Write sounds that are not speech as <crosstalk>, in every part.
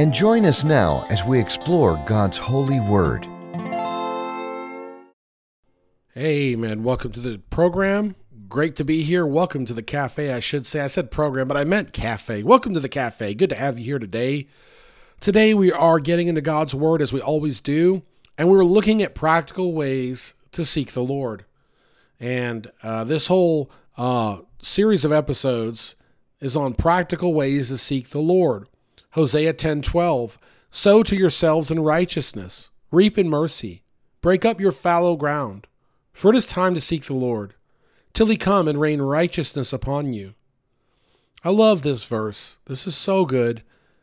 and join us now as we explore God's holy word. Hey, man, welcome to the program. Great to be here. Welcome to the cafe, I should say. I said program, but I meant cafe. Welcome to the cafe. Good to have you here today. Today, we are getting into God's word as we always do, and we're looking at practical ways to seek the Lord. And uh, this whole uh, series of episodes is on practical ways to seek the Lord. Hosea 10:12 Sow to yourselves in righteousness, reap in mercy, break up your fallow ground, for it is time to seek the Lord, till he come and rain righteousness upon you. I love this verse. This is so good.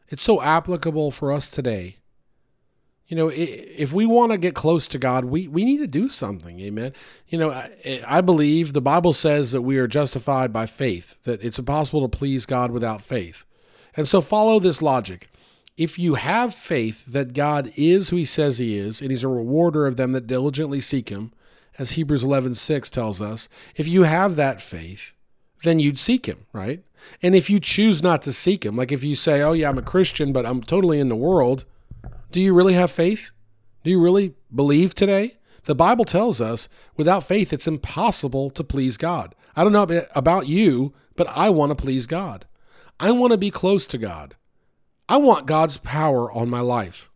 It's so applicable for us today. You know, if we want to get close to God, we, we need to do something. Amen. You know, I, I believe the Bible says that we are justified by faith, that it's impossible to please God without faith. And so follow this logic. If you have faith that God is who he says he is, and he's a rewarder of them that diligently seek him, as Hebrews 11:6 tells us, if you have that faith, then you'd seek him, right? And if you choose not to seek him, like if you say, "Oh yeah, I'm a Christian, but I'm totally in the world," Do you really have faith? Do you really believe today? The Bible tells us without faith, it's impossible to please God. I don't know about you, but I want to please God. I want to be close to God. I want God's power on my life.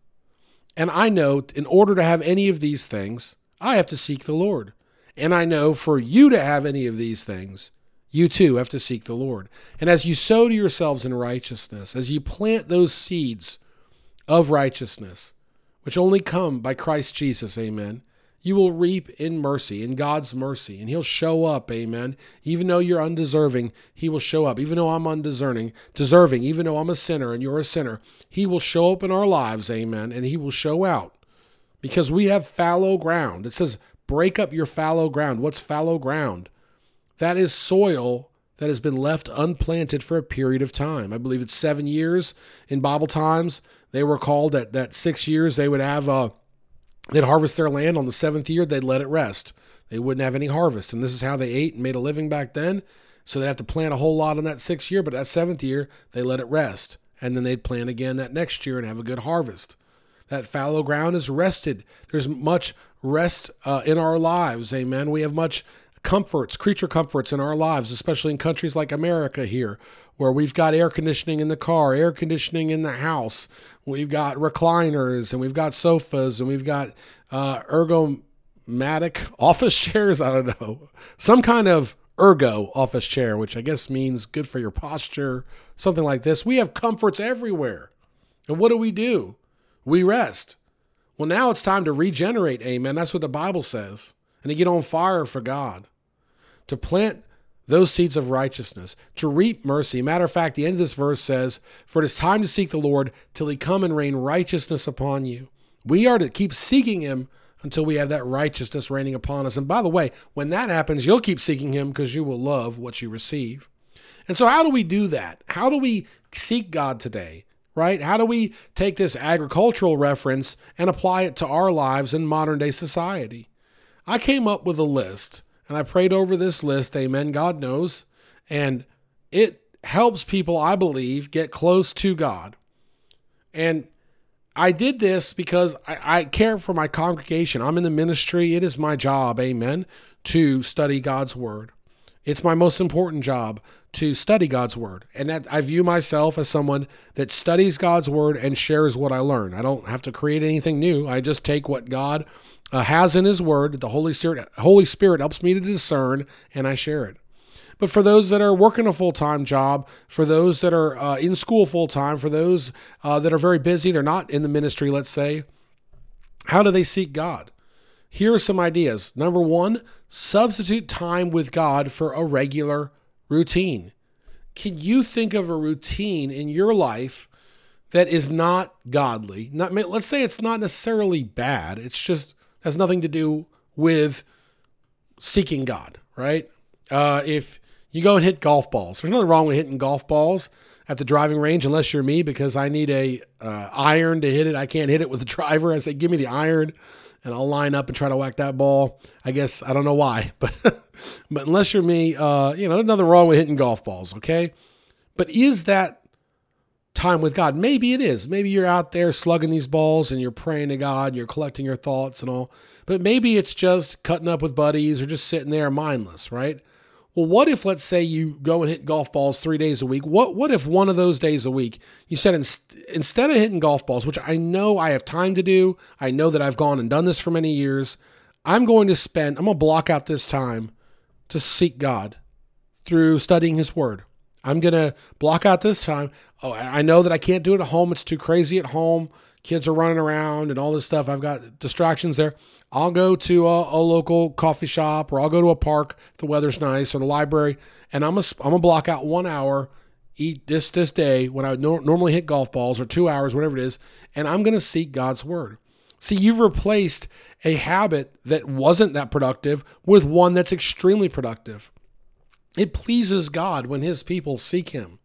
And I know in order to have any of these things, I have to seek the Lord. And I know for you to have any of these things, you too have to seek the Lord. And as you sow to yourselves in righteousness, as you plant those seeds of righteousness, which only come by Christ Jesus, amen. You will reap in mercy, in God's mercy, and He'll show up, amen. Even though you're undeserving, He will show up. Even though I'm undeserving, deserving, even though I'm a sinner and you're a sinner, He will show up in our lives, amen, and He will show out. Because we have fallow ground. It says, break up your fallow ground. What's fallow ground? That is soil that has been left unplanted for a period of time. I believe it's seven years in Bible times. They were called that that six years they would have uh, they'd harvest their land on the seventh year they'd let it rest. They wouldn't have any harvest, and this is how they ate and made a living back then. So they'd have to plant a whole lot on that sixth year, but that seventh year they let it rest, and then they'd plant again that next year and have a good harvest. That fallow ground is rested. There's much rest uh, in our lives. Amen. We have much comforts, creature comforts in our lives, especially in countries like America here, where we've got air conditioning in the car, air conditioning in the house, we've got recliners, and we've got sofas, and we've got uh, ergomatic <laughs> office chairs. I don't know, some kind of ergo office chair, which I guess means good for your posture, something like this. We have comforts everywhere. And what do we do? We rest. Well, now it's time to regenerate. Amen. That's what the Bible says. And to get on fire for God to plant those seeds of righteousness, to reap mercy. Matter of fact, the end of this verse says, For it is time to seek the Lord till he come and rain righteousness upon you. We are to keep seeking him until we have that righteousness raining upon us. And by the way, when that happens, you'll keep seeking him because you will love what you receive. And so, how do we do that? How do we seek God today? Right? How do we take this agricultural reference and apply it to our lives in modern day society? I came up with a list and I prayed over this list, amen, God knows. And it helps people, I believe, get close to God. And I did this because I, I, care for my congregation. I'm in the ministry. It is my job, amen, to study God's word. It's my most important job to study God's word. And that I view myself as someone that studies God's word and shares what I learn. I don't have to create anything new. I just take what God uh, has in His Word. The Holy Spirit, Holy Spirit helps me to discern, and I share it. But for those that are working a full time job, for those that are uh, in school full time, for those uh, that are very busy, they're not in the ministry, let's say, how do they seek God? Here are some ideas. Number one, substitute time with God for a regular routine. Can you think of a routine in your life that is not godly, not let's say it's not necessarily bad. It's just has nothing to do with seeking God, right? Uh, if you go and hit golf balls, there's nothing wrong with hitting golf balls at the driving range, unless you're me, because I need a uh, iron to hit it. I can't hit it with a <laughs> driver. I say, give me the iron, and I'll line up and try to whack that ball. I guess I don't know why, <laughs> but but unless you're me, uh, you know, there's nothing wrong with hitting golf balls, okay? But is that time with God. Maybe it is. Maybe you're out there slugging these balls and you're praying to God, and you're collecting your thoughts and all. But maybe it's just cutting up with buddies or just sitting there mindless, right? Well, what if let's say you go and hit golf balls 3 days a week? What what if one of those days a week you said in, instead of hitting golf balls, which I know I have time to do, I know that I've gone and done this for many years, I'm going to spend I'm going to block out this time to seek God through studying his word I'm going to block out this time. Oh, I know that I can't do it at home. It's too crazy at home. Kids are running around and all this stuff. I've got distractions there. I'll go to a, a local coffee shop or I'll go to a park if the weather's nice or the library and I'm going to block out 1 hour eat this this day when I would no, normally hit golf balls or 2 hours whatever it is and I'm going to seek God's word. See, you've replaced a habit that wasn't that productive with one that's extremely productive. It pleases God when his people seek him.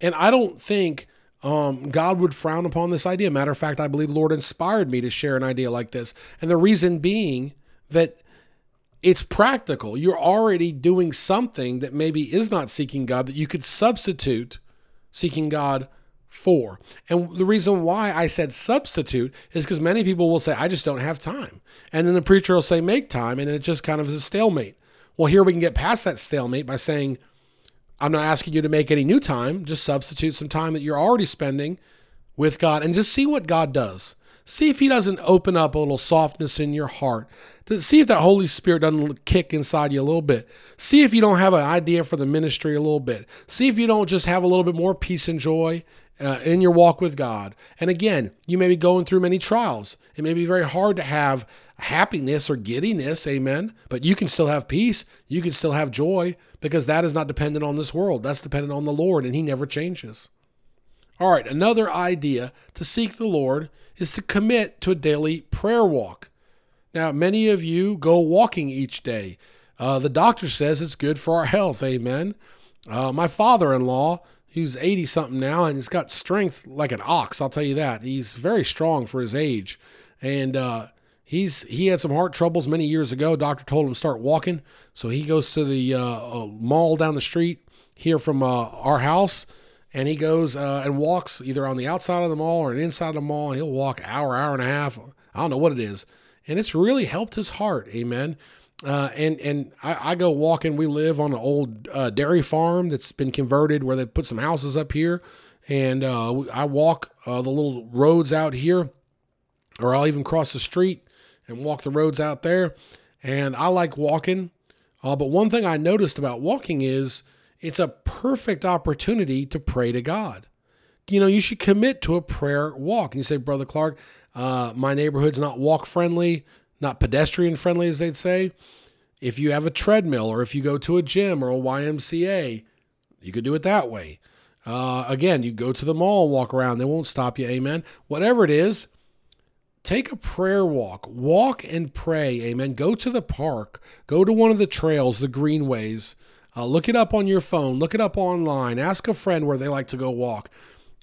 And I don't think um, God would frown upon this idea. Matter of fact, I believe the Lord inspired me to share an idea like this. And the reason being that it's practical. You're already doing something that maybe is not seeking God that you could substitute seeking God for. And the reason why I said substitute is because many people will say, I just don't have time. And then the preacher will say, make time. And it just kind of is a stalemate. Well, here we can get past that stalemate by saying, I'm not asking you to make any new time, just substitute some time that you're already spending with God and just see what God does. See if He doesn't open up a little softness in your heart. See if that Holy Spirit doesn't kick inside you a little bit. See if you don't have an idea for the ministry a little bit. See if you don't just have a little bit more peace and joy uh, in your walk with God. And again, you may be going through many trials. It may be very hard to have happiness or giddiness, amen. But you can still have peace. You can still have joy because that is not dependent on this world. That's dependent on the Lord, and He never changes. All right, another idea to seek the Lord is to commit to a daily prayer walk. Now, many of you go walking each day. Uh, the doctor says it's good for our health, amen. Uh, my father in law, he's 80 something now, and he's got strength like an ox, I'll tell you that. He's very strong for his age. And uh, he's he had some heart troubles many years ago. Doctor told him to start walking, so he goes to the uh, uh, mall down the street here from uh, our house, and he goes uh, and walks either on the outside of the mall or an inside of the mall. He'll walk hour, hour and a half. I don't know what it is, and it's really helped his heart. Amen. Uh, and and I, I, go walking. We live on an old uh, dairy farm that's been converted where they put some houses up here, and I walk the little roads out here, or I'll even cross the street and walk the roads out there. And I like walking. Uh, but one thing I noticed about walking is it's a perfect opportunity to pray to God. You know, you should commit to a prayer walk. And you say, Brother Clark, uh, my neighborhood's not walk friendly, not pedestrian friendly, as they'd say. If you have a treadmill or if you go to a gym or a YMCA, you could do it that way. Uh, again, you go to the mall, walk around, they won't stop you. Amen. Whatever it is, Take a prayer walk. Walk and pray. Amen. Go to the park. Go to one of the trails, the greenways. Uh, look it up on your phone. Look it up online. Ask a friend where they like to go walk.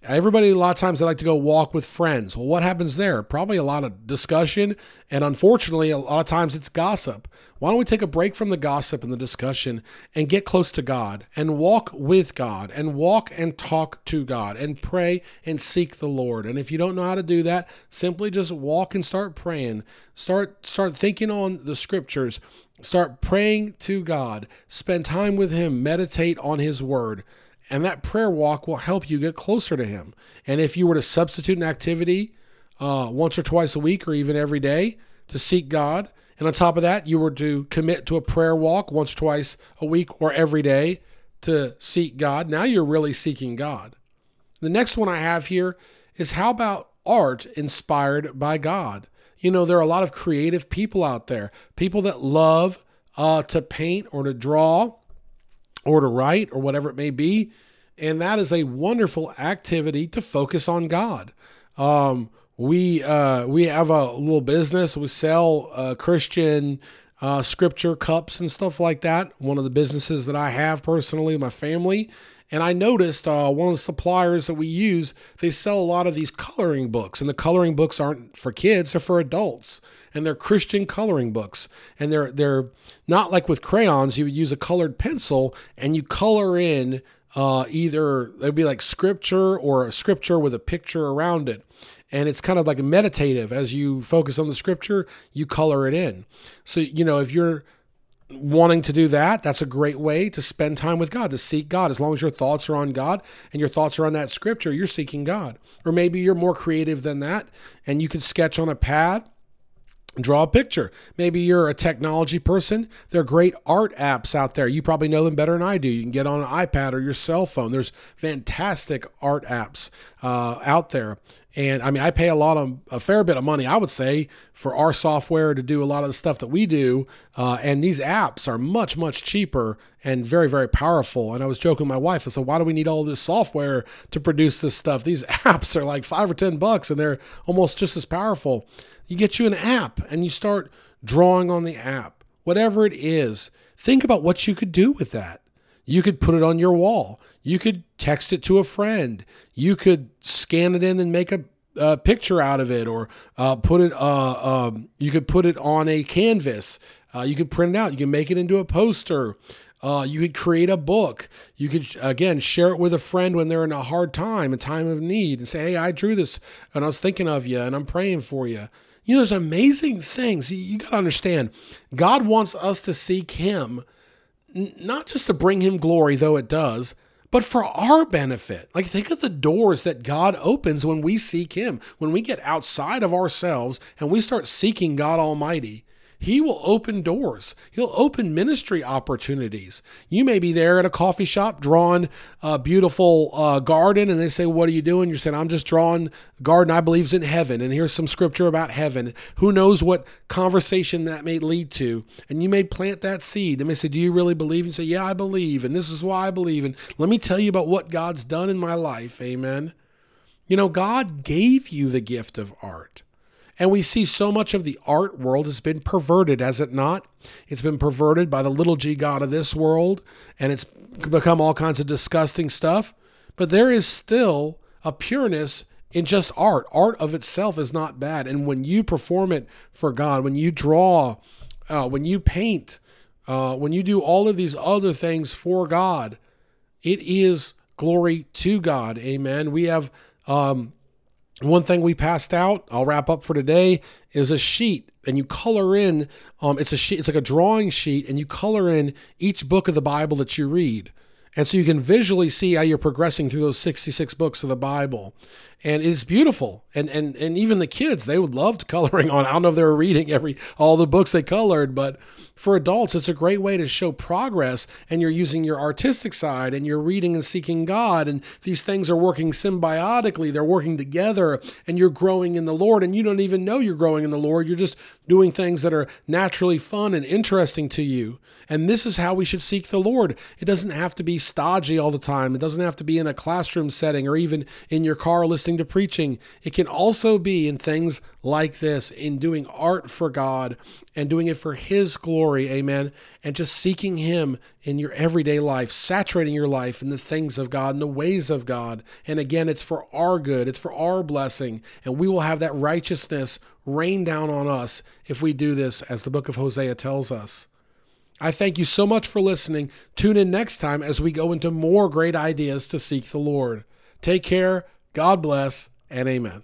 Everybody, a lot of times, they like to go walk with friends. Well, what happens there? Probably a lot of discussion. And unfortunately, a lot of times it's gossip. Why don't we take a break from the gossip and the discussion and get close to God and walk with God and walk and talk to God and pray and seek the Lord? And if you don't know how to do that, simply just walk and start praying. Start, start thinking on the scriptures. Start praying to God. Spend time with Him. Meditate on His word. And that prayer walk will help you get closer to Him. And if you were to substitute an activity uh, once or twice a week or even every day to seek God, and on top of that, you were to commit to a prayer walk once, twice a week or every day to seek God, now you're really seeking God. The next one I have here is how about art inspired by God? You know, there are a lot of creative people out there, people that love uh, to paint or to draw or to write or whatever it may be. and that is a wonderful activity to focus on God. Um, we uh, we have a little business. We sell uh, Christian uh, scripture cups and stuff like that. One of the businesses that I have personally, my family, and I noticed uh, one of the suppliers that we use, they sell a lot of these coloring books, and the coloring books aren't for kids; they're for adults, and they're Christian coloring books, and they're they're not like with crayons. You would use a colored pencil and you color in uh, either it'd be like scripture or a scripture with a picture around it. And it's kind of like meditative. As you focus on the scripture, you color it in. So, you know, if you're wanting to do that, that's a great way to spend time with God, to seek God. As long as your thoughts are on God and your thoughts are on that scripture, you're seeking God. Or maybe you're more creative than that and you could sketch on a pad draw a picture. Maybe you're a technology person. There are great art apps out there. You probably know them better than I do. You can get on an iPad or your cell phone. There's fantastic art apps uh, out there. And I mean, I pay a lot of a fair bit of money, I would say, for our software to do a lot of the stuff that we do. Uh, and these apps are much, much cheaper and very, very powerful. And I was joking with my wife. I said, "Why do we need all this software to produce this stuff? These <laughs> apps are like five or ten bucks, and they're almost just as powerful." You get you an app and you start drawing on the app, whatever it is. Think about what you could do with that. You could put it on your wall. You could text it to a friend. You could scan it in and make a, a picture out of it, or uh, put it. Uh, um, you could put it on a canvas. Uh, you could print it out. You can make it into a poster. Uh, you could create a book. You could, again, share it with a friend when they're in a hard time, a time of need, and say, Hey, I drew this and I was thinking of you and I'm praying for you. You know, there's amazing things. You, got to understand, God wants us to seek Him, not just to bring Him glory, though it does, but for our benefit. Like, think of the doors that God opens when we seek Him, when we get outside of ourselves and we start seeking God Almighty. He will open doors. He'll open ministry opportunities. You may be there at a coffee shop drawing a beautiful uh, garden, and they say, What are you doing? You're saying, I'm just drawing garden I believe is in heaven. And here's some scripture about heaven. Who knows what conversation that may lead to? And you may plant that seed. They may say, Do you really believe? And say, Yeah, I believe. And this is why I believe. And let me tell you about what God's done in my life. Amen. You know, God gave you the gift of art. And we see so much of the art world has been perverted, has it not? It's been perverted by the little g God of this world, and it's become all kinds of disgusting stuff. But there is still a pureness in just art. Art of itself is not bad. And when you perform it for God, when you draw, uh, when you paint, uh, when you do all of these other things for God, it is glory to God. Amen. We have um, one thing we passed out, I'll wrap up for today, is a sheet, and you color in. Um, it's a sheet. It's like a drawing sheet, and you color in each book of the Bible that you read, and so you can visually see how you're progressing through those 66 books of the Bible, and it's beautiful. And and and even the kids, they would love <laughs> coloring on. I don't know if they were reading every all the books they colored, but for adults, it's a great way to show progress and you're using your artistic side and you're reading and seeking God. And these things are working symbiotically, they're working together and you're growing in the Lord. And you don't even know you're growing in the Lord. You're just doing things that are naturally fun and interesting to you. And this is how we should seek the Lord. It doesn't have to be stodgy all the time, it doesn't have to be in a classroom setting or even in your car listening to preaching. It can also be in things like this, in doing art for God and doing it for His glory, amen, and just seeking Him in your everyday life, saturating your life in the things of God and the ways of God. And again, it's for our good, it's for our blessing, and we will have that righteousness rain down on us if we do this, as the book of Hosea tells us. I thank you so much for listening. Tune in next time as we go into more great ideas to seek the Lord. Take care, God bless, and amen.